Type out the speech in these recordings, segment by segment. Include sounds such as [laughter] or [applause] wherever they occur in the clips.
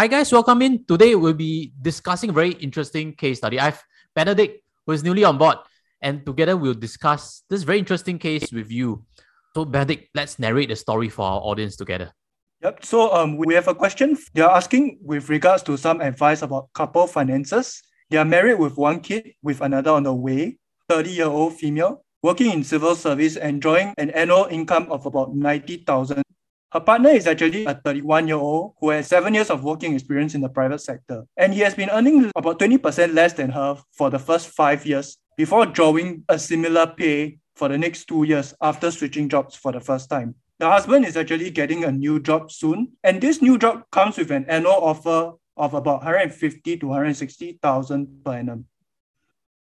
Hi guys, welcome in. Today we'll be discussing a very interesting case study. I've Benedict, who is newly on board, and together we'll discuss this very interesting case with you. So Benedict, let's narrate the story for our audience together. Yep. So um, we have a question. They are asking with regards to some advice about couple finances. They are married with one kid, with another on the way. Thirty-year-old female, working in civil service, enjoying an annual income of about ninety thousand her partner is actually a 31 year old who has seven years of working experience in the private sector, and he has been earning about 20% less than her for the first five years before drawing a similar pay for the next two years after switching jobs for the first time. The husband is actually getting a new job soon, and this new job comes with an annual offer of about 150 to 160,000 per annum.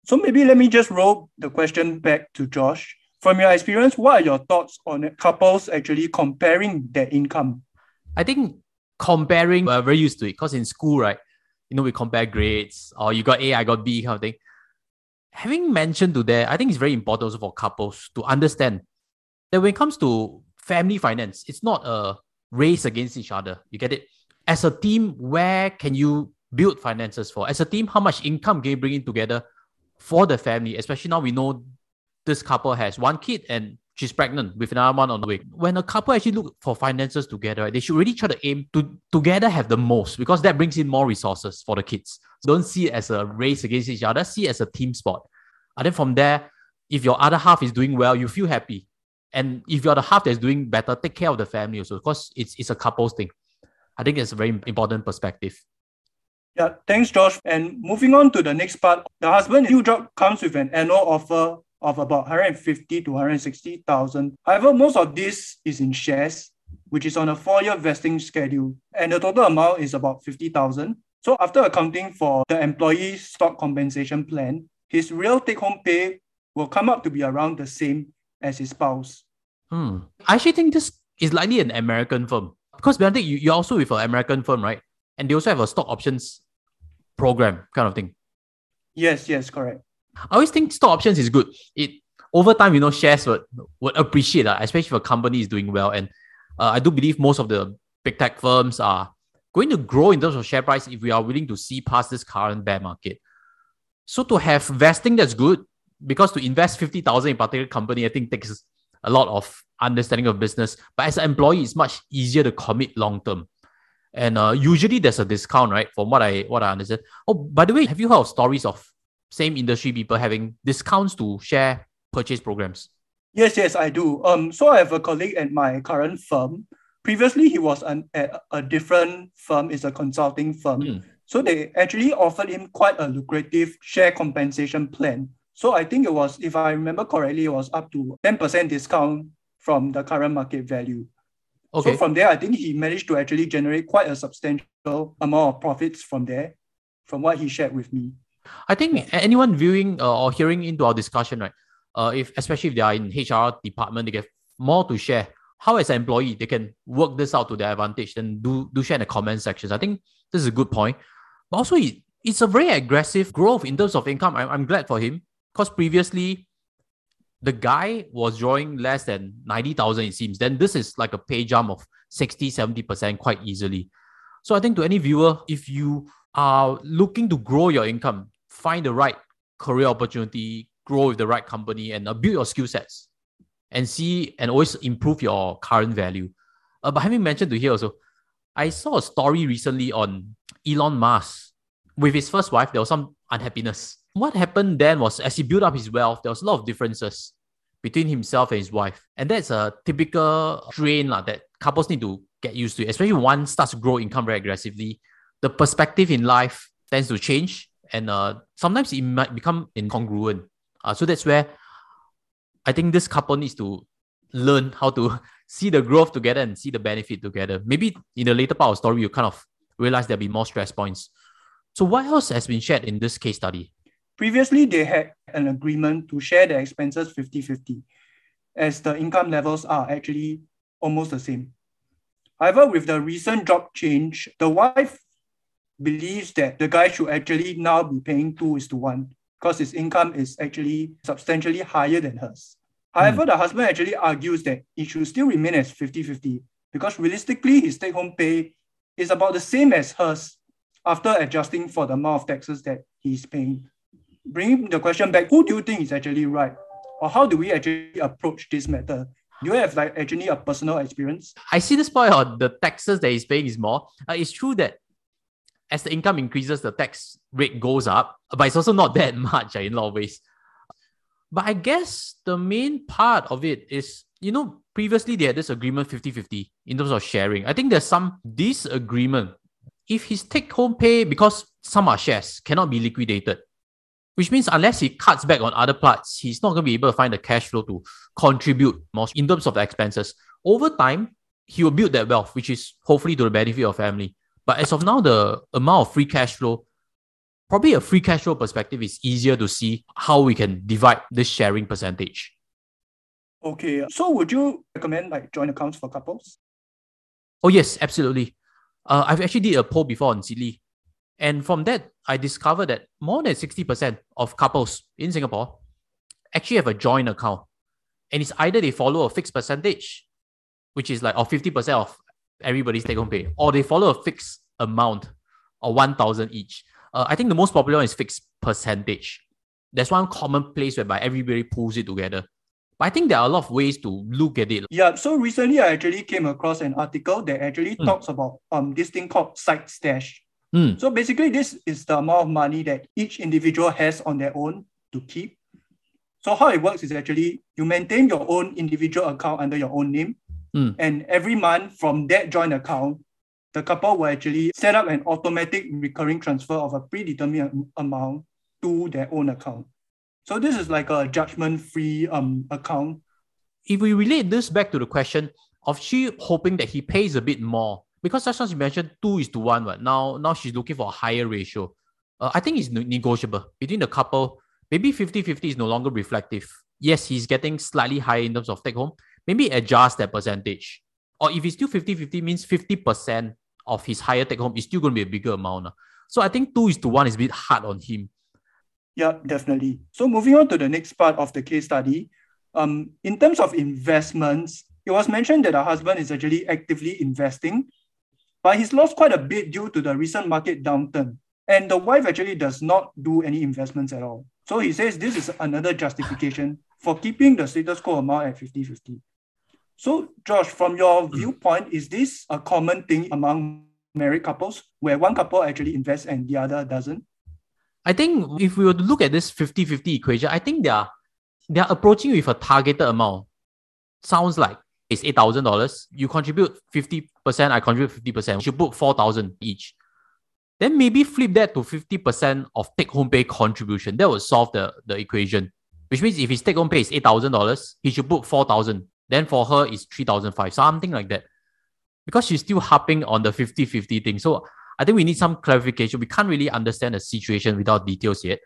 So maybe let me just roll the question back to Josh from your experience, what are your thoughts on couples actually comparing their income? I think comparing, we're very used to it because in school, right, you know, we compare grades or you got A, I got B kind of thing. Having mentioned to that, I think it's very important also for couples to understand that when it comes to family finance, it's not a race against each other. You get it? As a team, where can you build finances for? As a team, how much income can you bring in together for the family? Especially now we know this couple has one kid and she's pregnant with another one on the way. When a couple actually look for finances together, right, they should really try to aim to together have the most because that brings in more resources for the kids. Don't see it as a race against each other, see it as a team sport. And then from there, if your other half is doing well, you feel happy. And if you're the half that's doing better, take care of the family also because it's, it's a couple's thing. I think it's a very important perspective. Yeah, thanks, Josh. And moving on to the next part, the husband new job comes with an annual offer of about 150 to 160,000. However, most of this is in shares, which is on a four-year vesting schedule, and the total amount is about 50,000. So after accounting for the employee stock compensation plan, his real take-home pay will come up to be around the same as his spouse. Hmm. I actually think this is likely an American firm. Because Benedict, you, you're also with an American firm, right? And they also have a stock options program kind of thing. Yes, yes, correct. I always think stock options is good. It over time, you know, shares would would appreciate, uh, especially if a company is doing well. And uh, I do believe most of the big tech firms are going to grow in terms of share price if we are willing to see past this current bear market. So to have vesting, that's good because to invest fifty thousand in particular company, I think takes a lot of understanding of business. But as an employee, it's much easier to commit long term. And uh, usually there's a discount, right? From what I what I understand. Oh, by the way, have you heard of stories of same industry people having discounts to share purchase programs? Yes, yes, I do. Um, so I have a colleague at my current firm. Previously, he was an, at a different firm, is a consulting firm. Mm. So they actually offered him quite a lucrative share compensation plan. So I think it was, if I remember correctly, it was up to 10% discount from the current market value. Okay. So from there, I think he managed to actually generate quite a substantial amount of profits from there, from what he shared with me. I think anyone viewing uh, or hearing into our discussion, right? Uh, if especially if they are in HR department, they get more to share. How as an employee they can work this out to their advantage, then do do share in the comment sections. I think this is a good point. But also, it, it's a very aggressive growth in terms of income. I'm, I'm glad for him because previously the guy was drawing less than 90,000 it seems. Then this is like a pay jump of 60, 70% quite easily. So I think to any viewer, if you are looking to grow your income, find the right career opportunity, grow with the right company, and uh, build your skill sets, and see and always improve your current value. Uh, but having mentioned to here also, I saw a story recently on Elon Musk with his first wife. There was some unhappiness. What happened then was as he built up his wealth, there was a lot of differences between himself and his wife, and that's a typical drain la, that couples need to get used to. Especially one starts to grow income very aggressively, the perspective in life tends to change and uh, sometimes it might become incongruent. Uh, so that's where I think this couple needs to learn how to [laughs] see the growth together and see the benefit together. Maybe in the later part of the story, you kind of realize there'll be more stress points. So what else has been shared in this case study? Previously, they had an agreement to share their expenses 50-50, as the income levels are actually almost the same. However, with the recent job change, the wife believes that the guy should actually now be paying two is to one because his income is actually substantially higher than hers. However, mm. the husband actually argues that it should still remain as 50 50 because realistically, his take home pay is about the same as hers after adjusting for the amount of taxes that he's paying. Bringing the question back, who do you think is actually right? Or how do we actually approach this matter? Do you have like actually a personal experience? I see this point on the taxes that he's paying is more. Uh, it's true that as the income increases, the tax rate goes up, but it's also not [laughs] that much uh, in a lot of ways. But I guess the main part of it is, you know, previously they had this agreement 50 50 in terms of sharing. I think there's some disagreement. If his take home pay, because some are shares, cannot be liquidated, which means unless he cuts back on other parts, he's not going to be able to find the cash flow to contribute more in terms of the expenses. Over time, he will build that wealth, which is hopefully to the benefit of family. But as of now, the amount of free cash flow, probably a free cash flow perspective is easier to see how we can divide this sharing percentage. Okay, so would you recommend like joint accounts for couples? Oh yes, absolutely. Uh, I've actually did a poll before on Seedly, and from that I discovered that more than sixty percent of couples in Singapore actually have a joint account, and it's either they follow a fixed percentage, which is like or fifty percent of everybody's take home pay, or they follow a fixed amount or one thousand each. Uh, I think the most popular one is fixed percentage. There's one common place whereby everybody pulls it together. But I think there are a lot of ways to look at it. Yeah, so recently I actually came across an article that actually mm. talks about um this thing called side stash. Mm. So basically, this is the amount of money that each individual has on their own to keep. So how it works is actually you maintain your own individual account under your own name, mm. and every month from that joint account, the couple will actually set up an automatic recurring transfer of a predetermined amount to their own account. So this is like a judgment-free um account. If we relate this back to the question of she hoping that he pays a bit more, because as you mentioned, two is to one, but now now she's looking for a higher ratio. Uh, I think it's negotiable between the couple. Maybe 50-50 is no longer reflective. Yes, he's getting slightly higher in terms of take home. Maybe adjust that percentage. Or if it's still 50-50, means 50% of his higher take home is still going to be a bigger amount. So I think two is to one is a bit hard on him. Yeah, definitely. So moving on to the next part of the case study, um, in terms of investments, it was mentioned that her husband is actually actively investing, but he's lost quite a bit due to the recent market downturn. And the wife actually does not do any investments at all. So he says this is another justification for keeping the status quo amount at 50 50. So, Josh, from your mm. viewpoint, is this a common thing among married couples where one couple actually invests and the other doesn't? I think if we were to look at this 50 50 equation, I think they are, they are approaching with a targeted amount. Sounds like it's $8,000. You contribute 50%, I contribute 50%. We should put 4000 each. Then maybe flip that to 50% of take home pay contribution. That would solve the, the equation. Which means if his take home pay is $8,000, he should put 4000 Then for her, it's 3005 something like that. Because she's still harping on the 50 50 thing. So I think we need some clarification. We can't really understand the situation without details yet.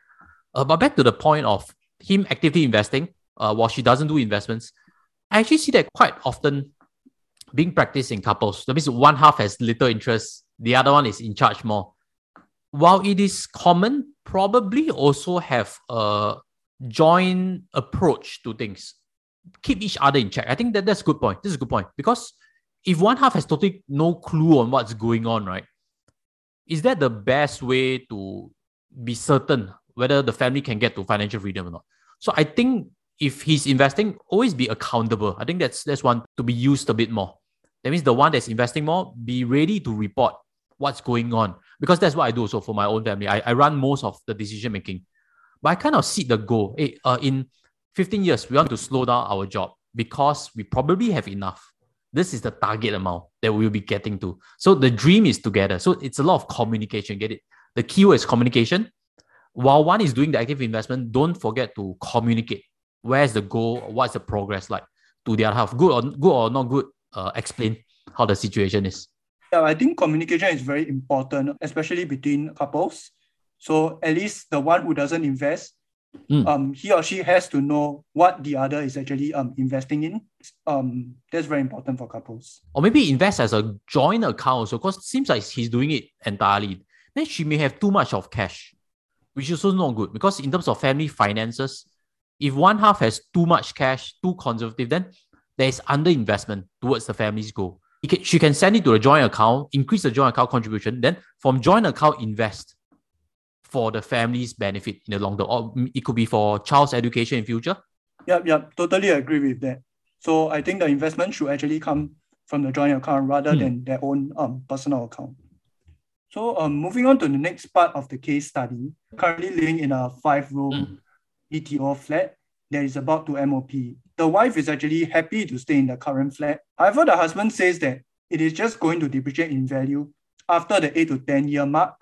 Uh, but back to the point of him actively investing uh, while she doesn't do investments, I actually see that quite often being practiced in couples. That means one half has little interest, the other one is in charge more. While it is common, probably also have a joint approach to things. Keep each other in check. I think that that's a good point. This is a good point because if one half has totally no clue on what's going on, right? is that the best way to be certain whether the family can get to financial freedom or not? So I think if he's investing, always be accountable. I think that's that's one to be used a bit more. That means the one that's investing more, be ready to report what's going on. Because that's what I do also for my own family. I, I run most of the decision making. But I kind of see the goal. Hey, uh, in 15 years, we want to slow down our job because we probably have enough. This is the target amount that we'll be getting to. So the dream is together. So it's a lot of communication. Get it? The keyword is communication. While one is doing the active investment, don't forget to communicate. Where's the goal? What's the progress like to the other half? Good or good or not good? Uh, explain how the situation is. Yeah, I think communication is very important, especially between couples. So at least the one who doesn't invest mm. um, he or she has to know what the other is actually um, investing in. Um, that's very important for couples. Or maybe invest as a joint account so because it seems like he's doing it entirely. Then she may have too much of cash, which is also not good because in terms of family finances, if one half has too much cash, too conservative, then there is underinvestment towards the family's goal. can, she can send it to a joint account, increase the joint account contribution, then from joint account invest for the family's benefit in the long term. Or it could be for child's education in future. Yep, yep, totally agree with that. So I think the investment should actually come from the joint account rather Hmm. than their own um, personal account. So um, moving on to the next part of the case study, currently living in a five-room. BTO flat that is about to MOP. The wife is actually happy to stay in the current flat. However, the husband says that it is just going to depreciate in value after the 8 to 10 year mark.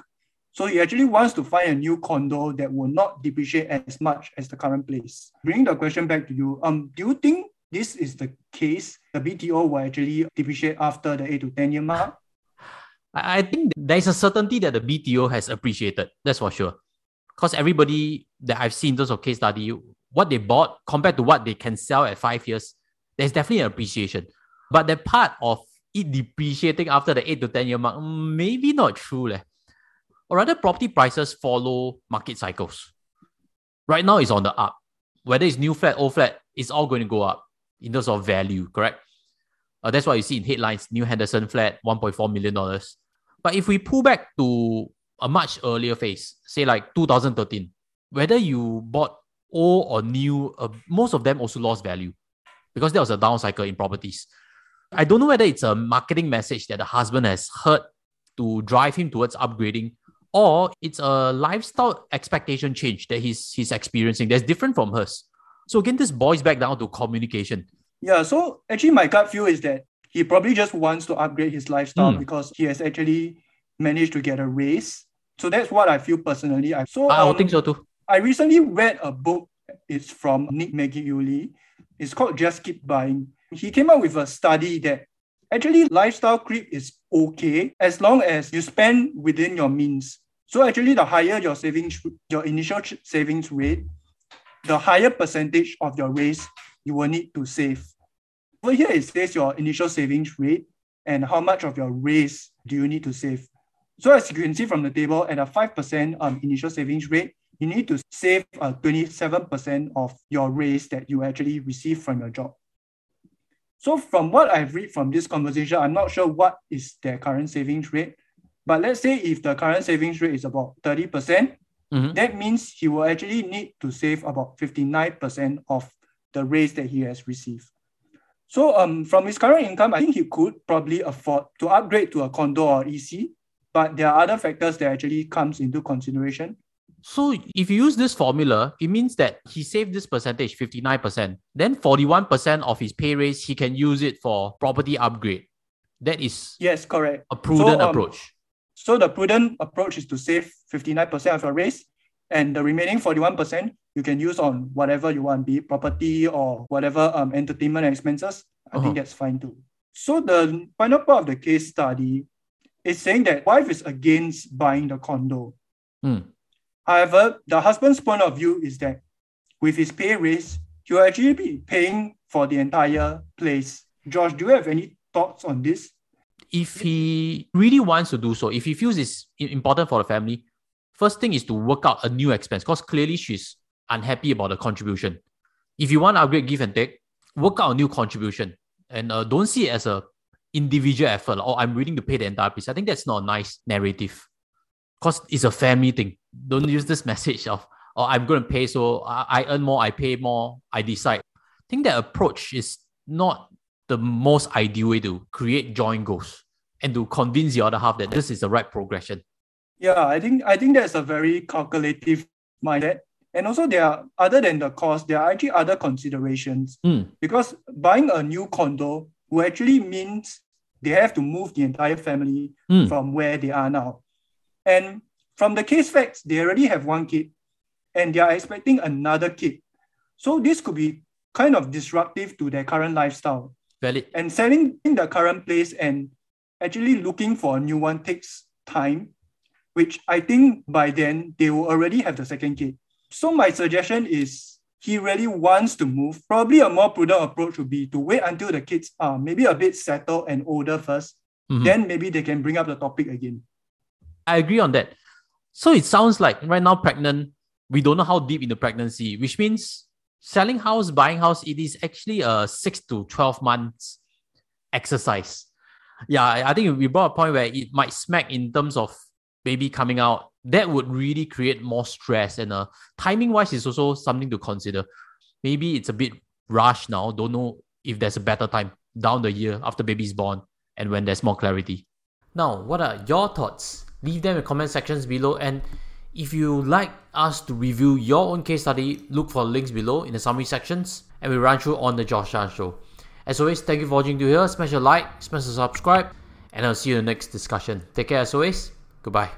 So he actually wants to find a new condo that will not depreciate as much as the current place. Bringing the question back to you, um, do you think this is the case? The BTO will actually depreciate after the 8 to 10 year mark? I think there is a certainty that the BTO has appreciated. That's for sure. Because everybody that I've seen in terms of case study, what they bought compared to what they can sell at five years, there's definitely an appreciation. But the part of it depreciating after the eight to 10 year mark, mm, maybe not true. Leh. Or rather, property prices follow market cycles. Right now, it's on the up. Whether it's new flat, old flat, it's all going to go up in terms of value, correct? Uh, that's why you see in headlines, New Henderson flat, $1.4 million. But if we pull back to a much earlier phase, say like 2013, whether you bought old or new, uh, most of them also lost value because there was a down cycle in properties. I don't know whether it's a marketing message that the husband has heard to drive him towards upgrading, or it's a lifestyle expectation change that he's he's experiencing that's different from hers. So again, this boils back down to communication. Yeah, so actually my gut feel is that he probably just wants to upgrade his lifestyle Hmm. because he has actually managed to get a raise. So that's what I feel personally. I so I um, think so too. I recently read a book. It's from Nick Maggiulli. It's called Just Keep Buying. He came up with a study that actually lifestyle creep is okay as long as you spend within your means. So actually, the higher your savings, your initial savings rate, the higher percentage of your raise you will need to save. Over here, it says your initial savings rate and how much of your raise do you need to save. So as you can see from the table, at a 5% um, initial savings rate, you need to save uh, 27% of your raise that you actually receive from your job. So from what I've read from this conversation, I'm not sure what is their current savings rate. But let's say if the current savings rate is about 30%, Mhm. that means he will actually need to save about 59% of the raise that he has received. So um, from his current income, I think he could probably afford to upgrade to a condo or EC, but there are other factors that actually comes into consideration. So if you use this formula, it means that he saved this percentage, 59%. Then 41% of his pay raise, he can use it for property upgrade. That is Yes, correct. a prudent um, approach. So the prudent approach is to save 59% of your raise, and the remaining 41% you can use on whatever you want, be it property or whatever um, entertainment expenses. I Uh-huh. think that's fine too. So the final part of the case study is saying that wife is against buying the condo. Hmm. However, the husband's point of view is that with his pay raise, he will actually be paying for the entire place. Josh, do you have any thoughts on this? If he really wants to do so, if he feels it's important for the family, first thing is to work out a new expense because clearly she's unhappy about the contribution. If you want to upgrade, give and take, work out a new contribution and uh, don't see it as a individual effort. Like, oh, I'm willing to pay the entire piece. I think that's not a nice narrative because it's a family thing. Don't use this [laughs] message of, oh, I'm going to pay, so I, I earn more, I pay more, I decide. I think that approach is not the most ideal way to create joint goals and to convince the other half that this is the right progression. Yeah, I think I think that's a very calculative mindset. And also there are other than the cost, there are actually other considerations. Mm. Because buying a new condo will actually means they have to move the entire family Mm. from where they are now. And from the case facts, they already have one kid and they are expecting another kid. So this could be kind of disruptive to their current lifestyle. Valid. And selling in the current place and actually looking for a new one takes time, which I think by then they will already have the second kid. So my suggestion is he really wants to move. Probably a more prudent approach would be to wait until the kids are maybe a bit settled and older 1st Mhm. Then maybe they can bring up the topic again. I agree on that. So it sounds like right now pregnant, we don't know how deep in the pregnancy, which means selling house, buying house, it is actually a six to 12 months exercise. yeah, I think we brought a point where it might smack in terms of baby coming out. That would really create more stress and uh, timing wise is also something to consider. Maybe it's a bit rushed now. Don't know if there's a better time down the year after baby's born and when there's more clarity. Now, what are your thoughts? Leave them in the comment sections below. And if you like us to review your own case study, look for links below in the summary sections and we run through on the Josh Chan Show. As always, thank you for watching to here. Smash a like, smash a subscribe, and I'll see you in the next discussion. Take care as always. Goodbye.